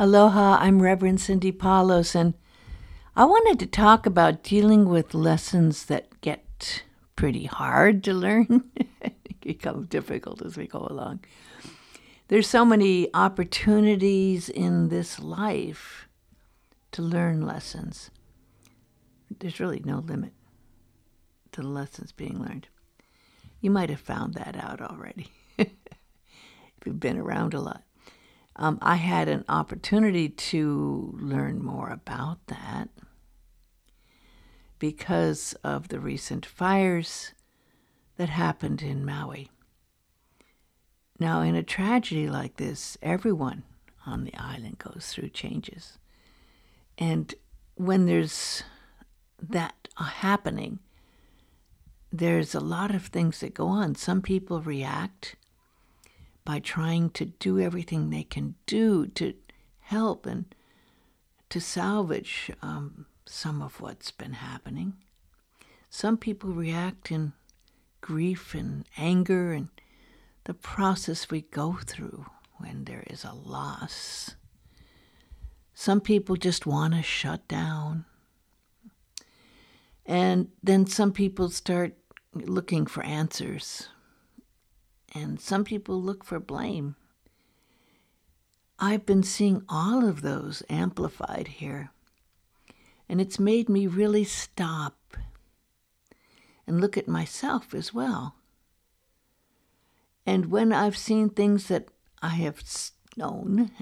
Aloha, I'm Reverend Cindy Palos, and I wanted to talk about dealing with lessons that get pretty hard to learn, become difficult as we go along. There's so many opportunities in this life to learn lessons. There's really no limit to the lessons being learned. You might have found that out already if you've been around a lot. Um, I had an opportunity to learn more about that because of the recent fires that happened in Maui. Now, in a tragedy like this, everyone on the island goes through changes. And when there's that happening, there's a lot of things that go on. Some people react by trying to do everything they can do to help and to salvage um, some of what's been happening. Some people react in grief and anger and the process we go through when there is a loss. Some people just want to shut down. And then some people start looking for answers. And some people look for blame. I've been seeing all of those amplified here. And it's made me really stop and look at myself as well. And when I've seen things that I have known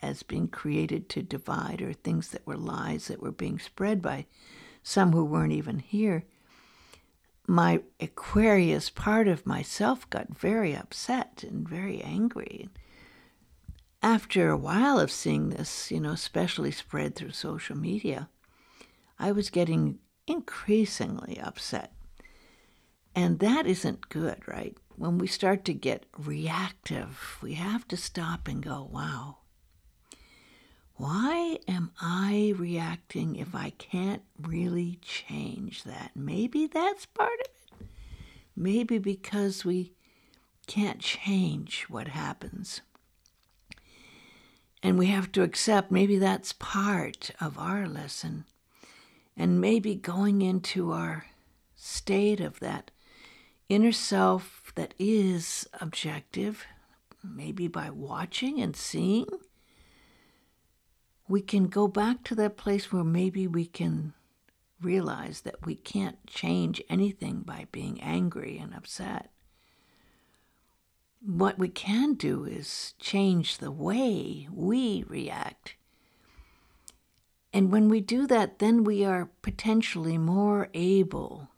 as being created to divide, or things that were lies that were being spread by some who weren't even here, my Aquarius part of myself got very upset and very angry. After a while of seeing this, you know, especially spread through social media, I was getting increasingly upset. And that isn't good, right? When we start to get reactive, we have to stop and go, wow, why am I reacting if I can't really change that? Maybe that's part of it. Maybe because we can't change what happens. And we have to accept maybe that's part of our lesson. And maybe going into our state of that inner self that is objective, maybe by watching and seeing we can go back to that place where maybe we can realize that we can't change anything by being angry and upset. What we can do is change the way we react. And when we do that, then we are potentially more able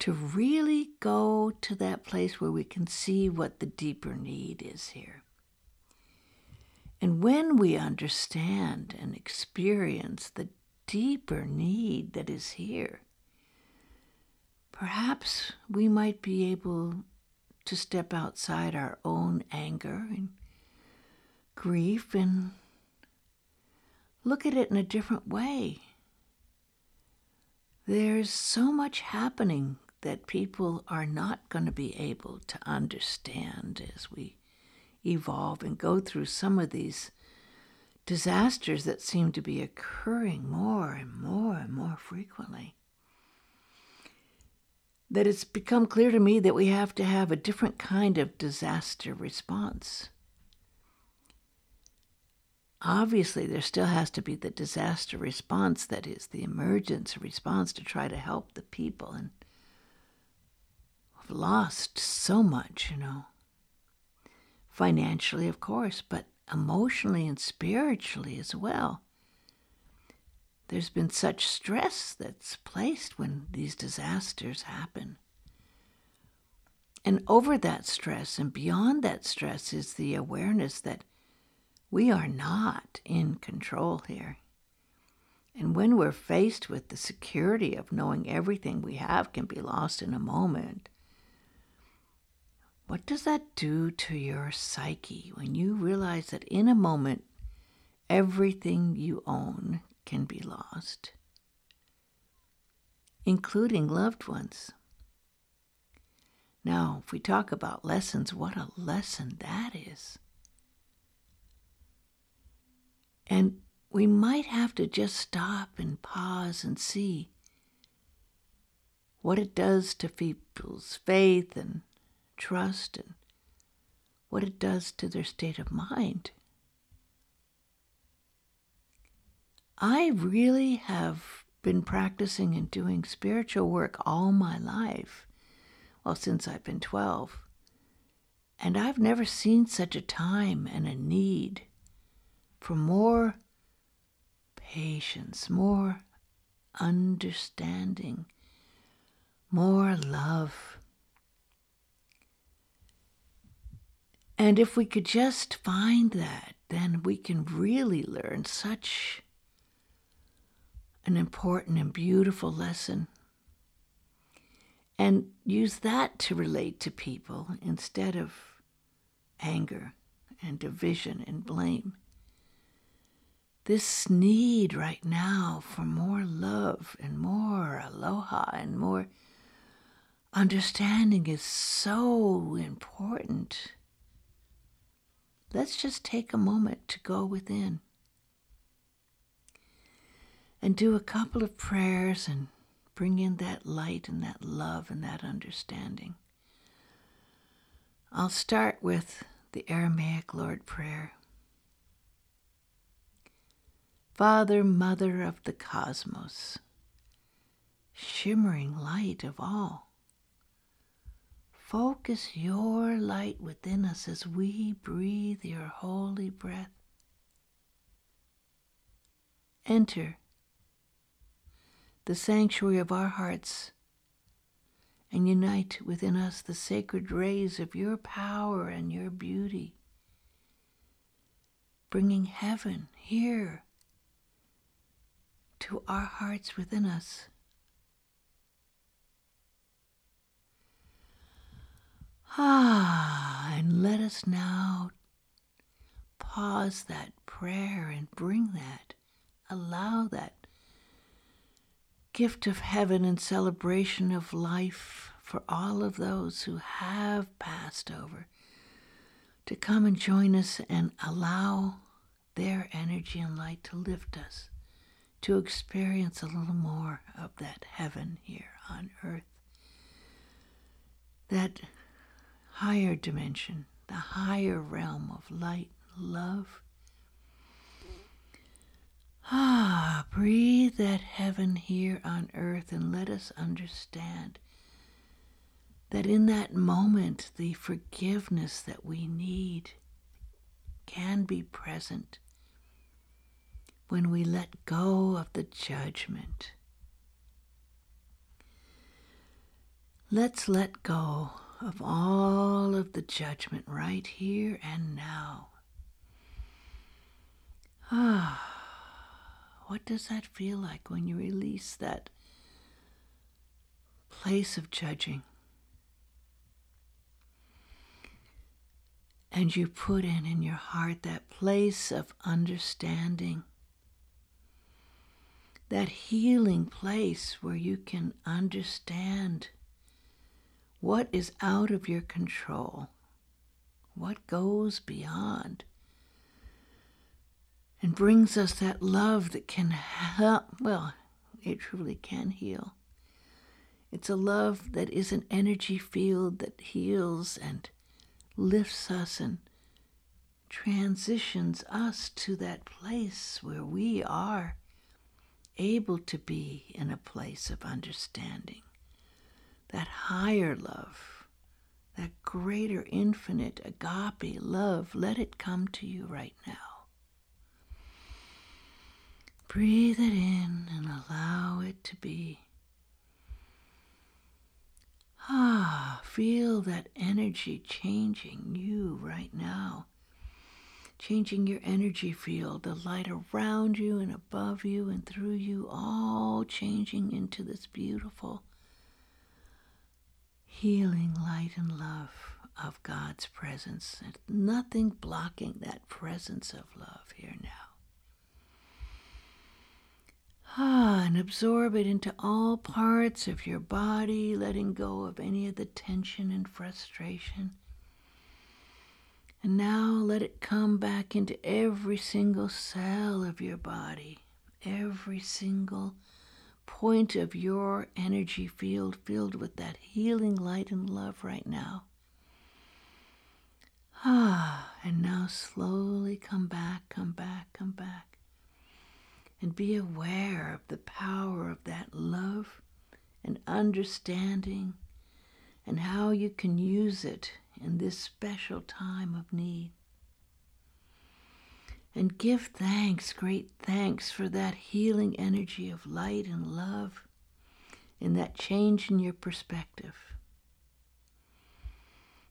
to really go to that place where we can see what the deeper need is here. And when we understand and experience the deeper need that is here, perhaps we might be able to step outside our own anger and grief and look at it in a different way. There's so much happening that people are not going to be able to understand as we evolve and go through some of these disasters that seem to be occurring more and more and more frequently. That it's become clear to me that we have to have a different kind of disaster response. Obviously, there still has to be the disaster response, that is, the emergency response to try to help the people and have lost so much, you know financially, of course, but emotionally and spiritually as well. There's been such stress that's placed when these disasters happen. And over that stress and beyond that stress is the awareness that we are not in control here. And when we're faced with the security of knowing everything we have can be lost in a moment, what does that do to your psyche when you realize that in a moment, everything you own can be lost, including loved ones? Now, if we talk about lessons, what a lesson that is. And we might have to just stop and pause and see what it does to people's faith and trust and what it does to their state of mind. I really have been practicing and doing spiritual work all my life, well, since I've been 12. And I've never seen such a time and a need for more patience, more understanding, more love. And if we could just find that, then we can really learn such an important and beautiful lesson. And use that to relate to people instead of anger and division and blame. This need right now for more love and more aloha and more understanding is so important. Let's just take a moment to go within and do a couple of prayers and bring in that light and that love and that understanding. I'll start with the Aramaic Lord Prayer. Father, Mother of the cosmos, shimmering light of all, focus your light within us as we breathe your holy breath. Enter the sanctuary of our hearts and unite within us the sacred rays of your power and your beauty, bringing heaven here to our hearts within us. Ah, and let us now pause that prayer and bring that, allow that gift of heaven and celebration of life for all of those who have passed over to come and join us and allow their energy and light to lift us to experience a little more of that heaven here on earth. That higher dimension, the higher realm of light, love, Ah, breathe that heaven here on earth and let us understand that in that moment the forgiveness that we need can be present when we let go of the judgment. Let's let go of all of the judgment right here and now. Ah. What does that feel like when you release that place of judging? And you put in in your heart that place of understanding, that healing place where you can understand what is out of your control, what goes beyond and brings us that love that can help. Well, it truly can heal. It's a love that is an energy field that heals and lifts us and transitions us to that place where we are able to be in a place of understanding. That higher love, that greater infinite agape love, let it come to you right now. Breathe it in and allow it to be. Ah, feel that energy changing you right now. Changing your energy field, the light around you and above you and through you, all changing into this beautiful healing light and love of God's presence. And nothing blocking that presence of love here now. Ah, and absorb it into all parts of your body, letting go of any of the tension and frustration. And now let it come back into every single cell of your body, every single point of your energy field filled with that healing light and love right now. Ah, and now slowly come back, come back, come back. And be aware of the power of that love and understanding and how you can use it in this special time of need. And give thanks, great thanks for that healing energy of light and love and that change in your perspective.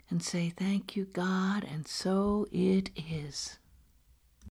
And say, Thank you, God, and so it is.